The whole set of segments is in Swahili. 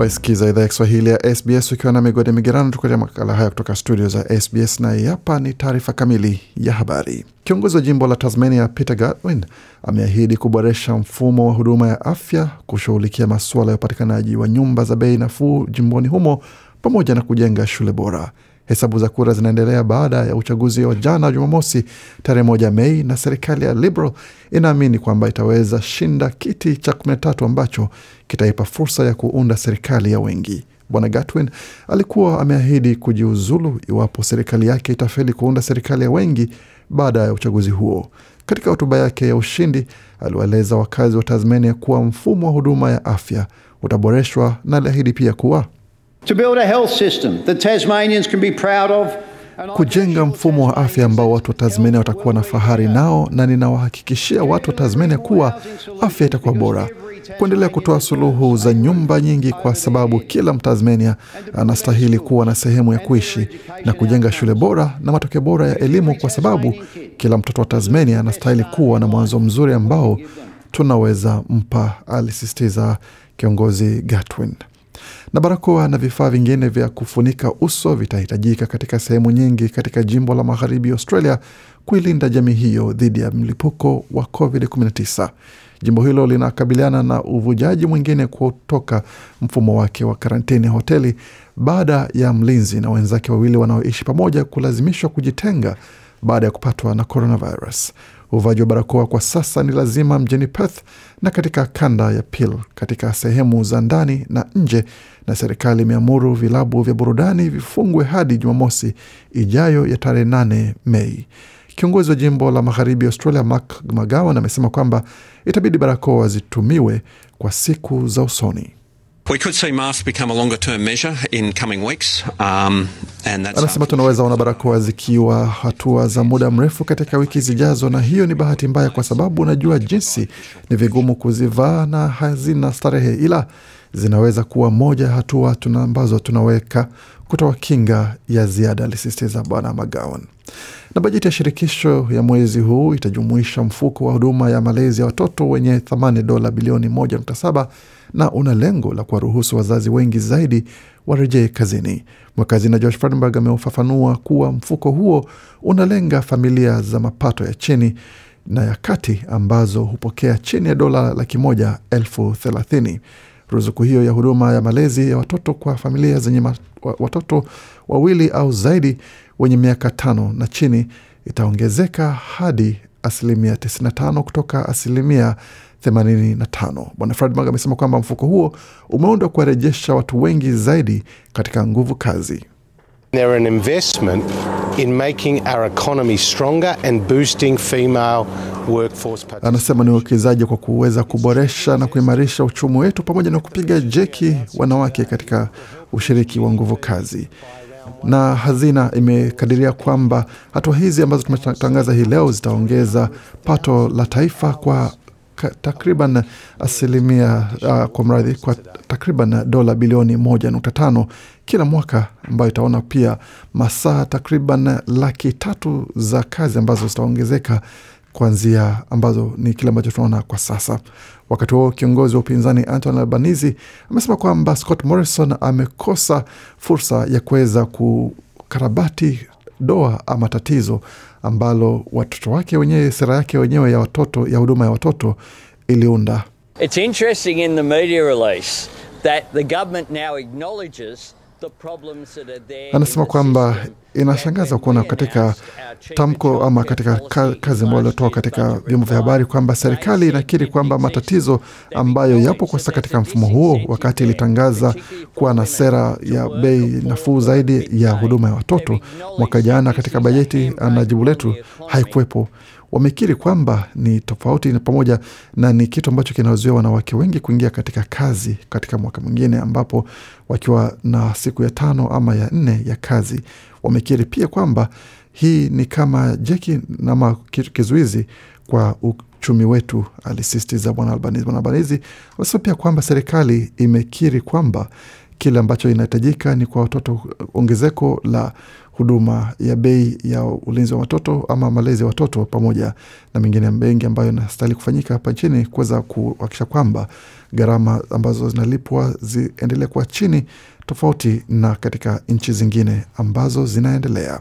Waisikiza idhaa ya Kiswahili ya SBS ukiwa na migode migerano, tukuletea makala haya kutoka studio za SBS na hapa ni taarifa kamili ya habari. Kiongozi wa jimbo la Tasmania Peter Godwin ameahidi kuboresha mfumo wa huduma ya afya, kushughulikia masuala ya upatikanaji wa nyumba za bei nafuu jimboni humo, pamoja na kujenga shule bora. Hesabu za kura zinaendelea baada ya uchaguzi wa jana Jumamosi tarehe moja Mei, na serikali ya Liberal inaamini kwamba itaweza shinda kiti cha kumi na tatu ambacho kitaipa fursa ya kuunda serikali ya wengi. Bwana Gatwin alikuwa ameahidi kujiuzulu iwapo serikali yake itafeli kuunda serikali ya wengi baada ya uchaguzi huo. Katika hotuba yake ya ushindi, aliwaeleza wakazi wa Tasmania kuwa mfumo wa huduma ya afya utaboreshwa na aliahidi pia kuwa To build a health system that Tasmanians can be proud of. kujenga mfumo wa afya ambao watu wa Tasmania watakuwa na fahari nao, na ninawahakikishia watu wa Tasmania kuwa afya itakuwa bora, kuendelea kutoa suluhu za nyumba nyingi, kwa sababu kila Mtasmania anastahili kuwa na sehemu ya kuishi, na kujenga shule bora na matokeo bora ya elimu, kwa sababu kila mtoto wa Tasmania anastahili kuwa na mwanzo mzuri ambao tunaweza mpa, alisisitiza kiongozi Gatwin na barakoa na vifaa vingine vya kufunika uso vitahitajika katika sehemu nyingi katika jimbo la magharibi Australia kuilinda jamii hiyo dhidi ya mlipuko wa COVID-19. Jimbo hilo linakabiliana na uvujaji mwingine kutoka mfumo wake wa karantini hoteli baada ya mlinzi na wenzake wawili wanaoishi pamoja kulazimishwa kujitenga baada ya kupatwa na coronavirus. Uvaji wa barakoa kwa sasa ni lazima mjini Perth na katika kanda ya Peel katika sehemu za ndani na nje, na serikali imeamuru vilabu vya burudani vifungwe hadi Jumamosi ijayo ya tarehe 8 Mei. Kiongozi wa jimbo la magharibi Australia Mark McGowan amesema kwamba itabidi barakoa zitumiwe kwa siku za usoni. Anasema tunaweza ona barakoa zikiwa hatua za muda mrefu katika wiki zijazo, na hiyo ni bahati mbaya, kwa sababu unajua jinsi ni vigumu kuzivaa na hazina starehe, ila zinaweza kuwa moja ya hatua tuna ambazo tunaweka kutoa kinga ya ziada, alisisitiza Bwana McGowan. Na bajeti ya shirikisho ya mwezi huu itajumuisha mfuko wa huduma ya malezi ya watoto wenye thamani dola bilioni 1.7 na una lengo la kuwaruhusu wazazi wengi zaidi warejee kazini. Mwakazina Josh Frydenberg ameufafanua kuwa mfuko huo unalenga familia za mapato ya chini na ya kati ambazo hupokea chini ya dola laki moja elfu thelathini. Ruzuku hiyo ya huduma ya malezi ya watoto kwa familia zenye watoto wawili au zaidi wenye miaka tano na chini itaongezeka hadi asilimia 95 kutoka asilimia 85. Bwana Fredberg amesema kwamba mfuko huo umeundwa kuwarejesha watu wengi zaidi katika nguvu kazi. They're an investment in making our economy stronger and boosting female workforce participation. Anasema ni uwekezaji kwa kuweza kuboresha na kuimarisha uchumi wetu pamoja na kupiga jeki wanawake katika ushiriki wa nguvu kazi. Na hazina imekadiria kwamba hatua hizi ambazo tumetangaza hii leo zitaongeza pato la taifa kwa takriban asilimia uh, kwa mradhi kwa takriban dola bilioni moja nukta tano kila mwaka, ambayo itaona pia masaa takriban laki tatu za kazi ambazo zitaongezeka kuanzia ambazo ni kile ambacho tunaona kwa sasa. Wakati huo kiongozi wa upinzani Anton Albanese amesema kwamba Scott Morrison amekosa fursa ya kuweza kukarabati doa ama tatizo ambalo watoto wake wenyewe, sera yake wenyewe ya watoto ya huduma ya watoto iliunda. It's interesting in the media release that the government now acknowledges Anasema kwamba inashangaza kuona katika tamko ama katika kazi ambayo aliotoa katika vyombo vya habari kwamba serikali inakiri kwamba matatizo ambayo yapo kwa katika mfumo huo, wakati ilitangaza kuwa na sera ya bei nafuu zaidi ya huduma ya watoto mwaka jana katika bajeti na jibu letu haikuwepo. Wamekiri kwamba ni tofauti pamoja na ni kitu ambacho kinazuia wanawake wengi kuingia katika kazi katika mwaka mwingine ambapo wakiwa na siku ya tano ama ya nne ya kazi. Wamekiri pia kwamba hii ni kama jeki ama kizuizi kwa uchumi wetu, alisisitiza Bwana Albanizi. Bwana Albanizi amesema pia kwamba serikali imekiri kwamba kile ambacho inahitajika ni kwa watoto ongezeko la huduma ya bei ya ulinzi wa watoto ama malezi ya watoto pamoja na mengine mengi ambayo inastahili kufanyika hapa nchini kuweza kuhakikisha kwamba gharama ambazo zinalipwa ziendelee kuwa chini tofauti na katika nchi zingine ambazo zinaendelea.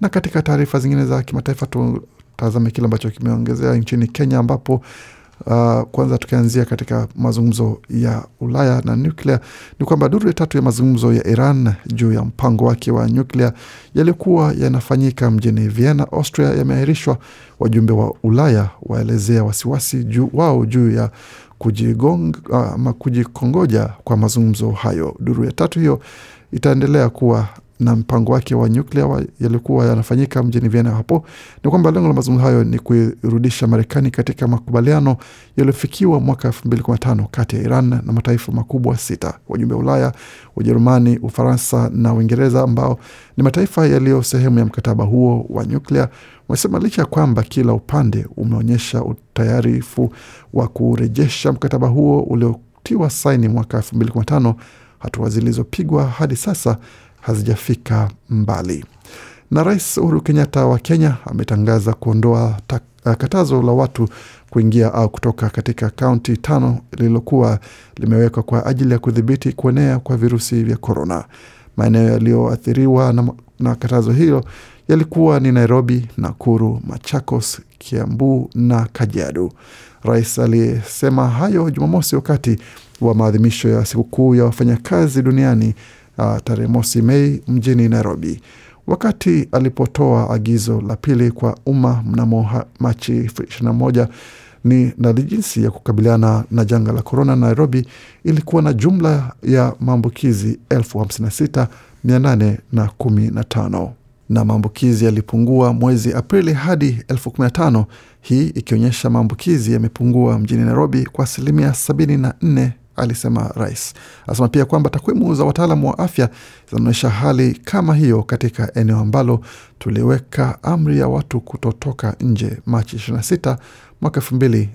Na katika taarifa zingine za kimataifa, tutazame kile ambacho kimeongezea nchini Kenya ambapo Uh, kwanza tukianzia katika mazungumzo ya Ulaya na nuklia ni kwamba duru ya tatu ya mazungumzo ya Iran juu ya mpango wake wa nyuklia yaliyokuwa yanafanyika mjini Vienna, Austria, yameahirishwa. Wajumbe wa Ulaya waelezea wasiwasi juu, wao juu ya kujigong, uh, kujikongoja kwa mazungumzo hayo. Duru ya tatu hiyo itaendelea kuwa na mpango wake wa nyuklia yaliokuwa yanafanyika mjini Vienna. Hapo ni kwamba lengo la mazungumzo hayo ni kuirudisha Marekani katika makubaliano yaliyofikiwa mwaka elfu mbili kumi na tano kati ya Iran na mataifa makubwa sita. Wajumbe wa Ulaya, Ujerumani, Ufaransa na Uingereza ambao ni mataifa yaliyo sehemu ya mkataba huo wa nyuklia wamesema licha ya kwamba kila upande umeonyesha utayarifu wa kurejesha mkataba huo uliotiwa saini mwaka elfu mbili kumi na tano hatua zilizopigwa hadi sasa hazijafika mbali. Na Rais Uhuru Kenyatta wa Kenya ametangaza kuondoa katazo la watu kuingia au kutoka katika kaunti tano lililokuwa limewekwa kwa ajili ya kudhibiti kuenea kwa virusi vya korona. Maeneo yaliyoathiriwa na, na katazo hilo yalikuwa ni Nairobi, Nakuru, Machakos, Kiambu na Kajiado. Rais aliyesema hayo Jumamosi wakati wa maadhimisho ya sikukuu ya wafanyakazi duniani uh, tarehe mosi Mei mjini Nairobi, wakati alipotoa agizo la pili kwa umma mnamo Machi 21 ni na jinsi ya kukabiliana na janga la korona. Nairobi ilikuwa na jumla ya maambukizi elfu hamsini na maambukizi yalipungua mwezi Aprili hadi elfu kumi na tano hii ikionyesha maambukizi yamepungua mjini Nairobi kwa asilimia sabini na nne alisema rais. Anasema pia kwamba takwimu za wataalamu wa afya zinaonyesha hali kama hiyo katika eneo ambalo tuliweka amri ya watu kutotoka nje Machi 26 mwaka elfu mbili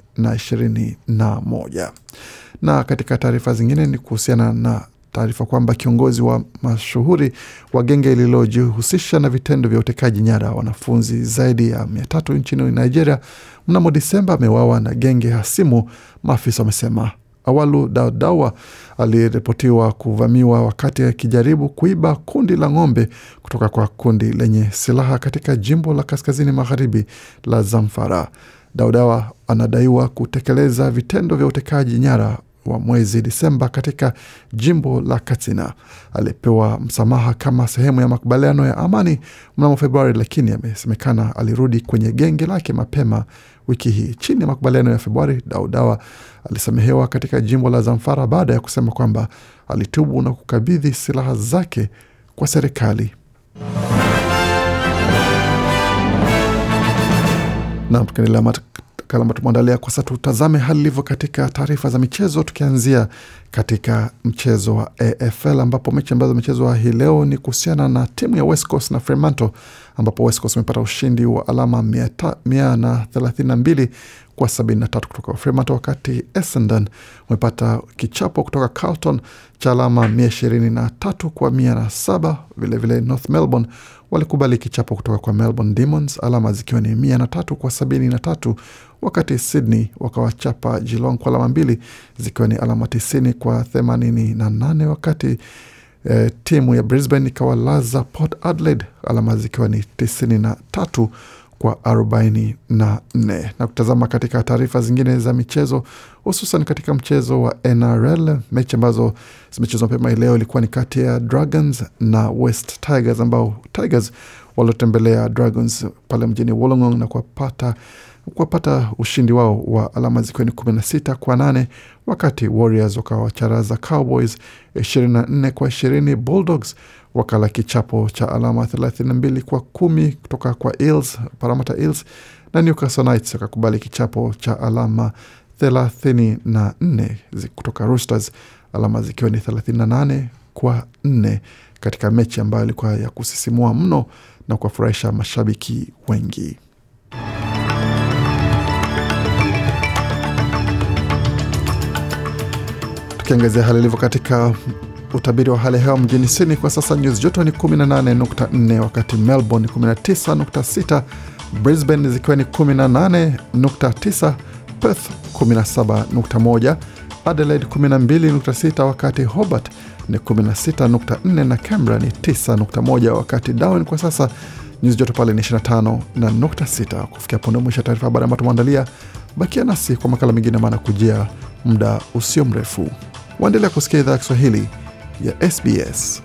na katika taarifa zingine ni kuhusiana na taarifa kwamba kiongozi wa mashuhuri wa genge lililojihusisha na vitendo vya utekaji nyara wanafunzi zaidi ya mia tatu nchini Nigeria mnamo Disemba ameuawa na genge hasimu, maafisa wamesema. Awalu Dadawa aliripotiwa kuvamiwa wakati akijaribu kuiba kundi la ng'ombe kutoka kwa kundi lenye silaha katika jimbo la kaskazini magharibi la Zamfara. Daudawa anadaiwa kutekeleza vitendo vya utekaji nyara wa mwezi Disemba katika jimbo la Katsina. Alipewa msamaha kama sehemu ya makubaliano ya amani mnamo Februari, lakini amesemekana alirudi kwenye genge lake mapema wiki hii. Chini ya makubaliano ya Februari, Daudawa alisamehewa katika jimbo la Zamfara baada ya kusema kwamba alitubu na kukabidhi silaha zake kwa serikali. Nam, tukiendelea makala ambayo tumeandalia kwa sasa, tutazame hali ilivyo katika taarifa za michezo, tukianzia katika mchezo wa AFL ambapo mechi ambazo zimechezwa hii leo ni kuhusiana na timu ya West Coast na Fremantle, ambapo West Coast imepata ushindi wa alama mia na thelathini na mbili kwa sabini na tatu kutoka Fremantle, wakati Essendon umepata kichapo kutoka Carlton cha alama mia ishirini na tatu kwa mia na saba. Vilevile North Melbourne walikubali kichapo kutoka kwa Melbourne Demons, alama zikiwa ni mia na tatu kwa sabini na tatu wakati Sydney wakawachapa Geelong kwa alama mbili zikiwa ni alama tisini kwa themanini na nane wakati eh, timu ya Brisbane ikawalaza Port Adelaide alama zikiwa ni tisini na tatu kwa arobaini na. Na kutazama katika taarifa zingine za michezo, hususan katika mchezo wa NRL, mechi ambazo zimechezwa mapema leo ilikuwa ni kati ya Dragons na West Tigers, ambao Tigers waliotembelea Dragons pale mjini Wollongong na kuwapata kuwapata ushindi wao wa alama zikiwa ni kumi na sita kwa nane wakati Warriors wakawacharaza Cowboys ishirini na nne kwa ishirini. Bulldogs wakala kichapo cha alama thelathini na mbili kwa kumi kutoka kwa Eels, Parramatta Eels na Newcastle Knights wakakubali kichapo cha alama thelathini na nne kutoka Roosters, alama zikiwa ni thelathini na nane kwa nne katika mechi ambayo ilikuwa ya kusisimua mno na kuwafurahisha mashabiki wengi. Tukiangazia hali ilivyo katika Utabiri wa hali ya hewa mjini Sydney kwa sasa nyuzi joto ni 18.4, wakati Melbourne 19.6, Brisbane zikiwa ni 18.9, Perth 17.1, Adelaide 12.6, wakati Hobart ni 16.4 na Canberra ni 9.1, wakati Darwin kwa sasa nyuzi joto pale ni 25 na nukta 6. Kufikia punde mwisho ya taarifa habari ambayo tumeandalia, bakia nasi kwa makala mengine, maana kujia muda usio mrefu. Waendelea kusikia idhaa ya Kiswahili ya SBS.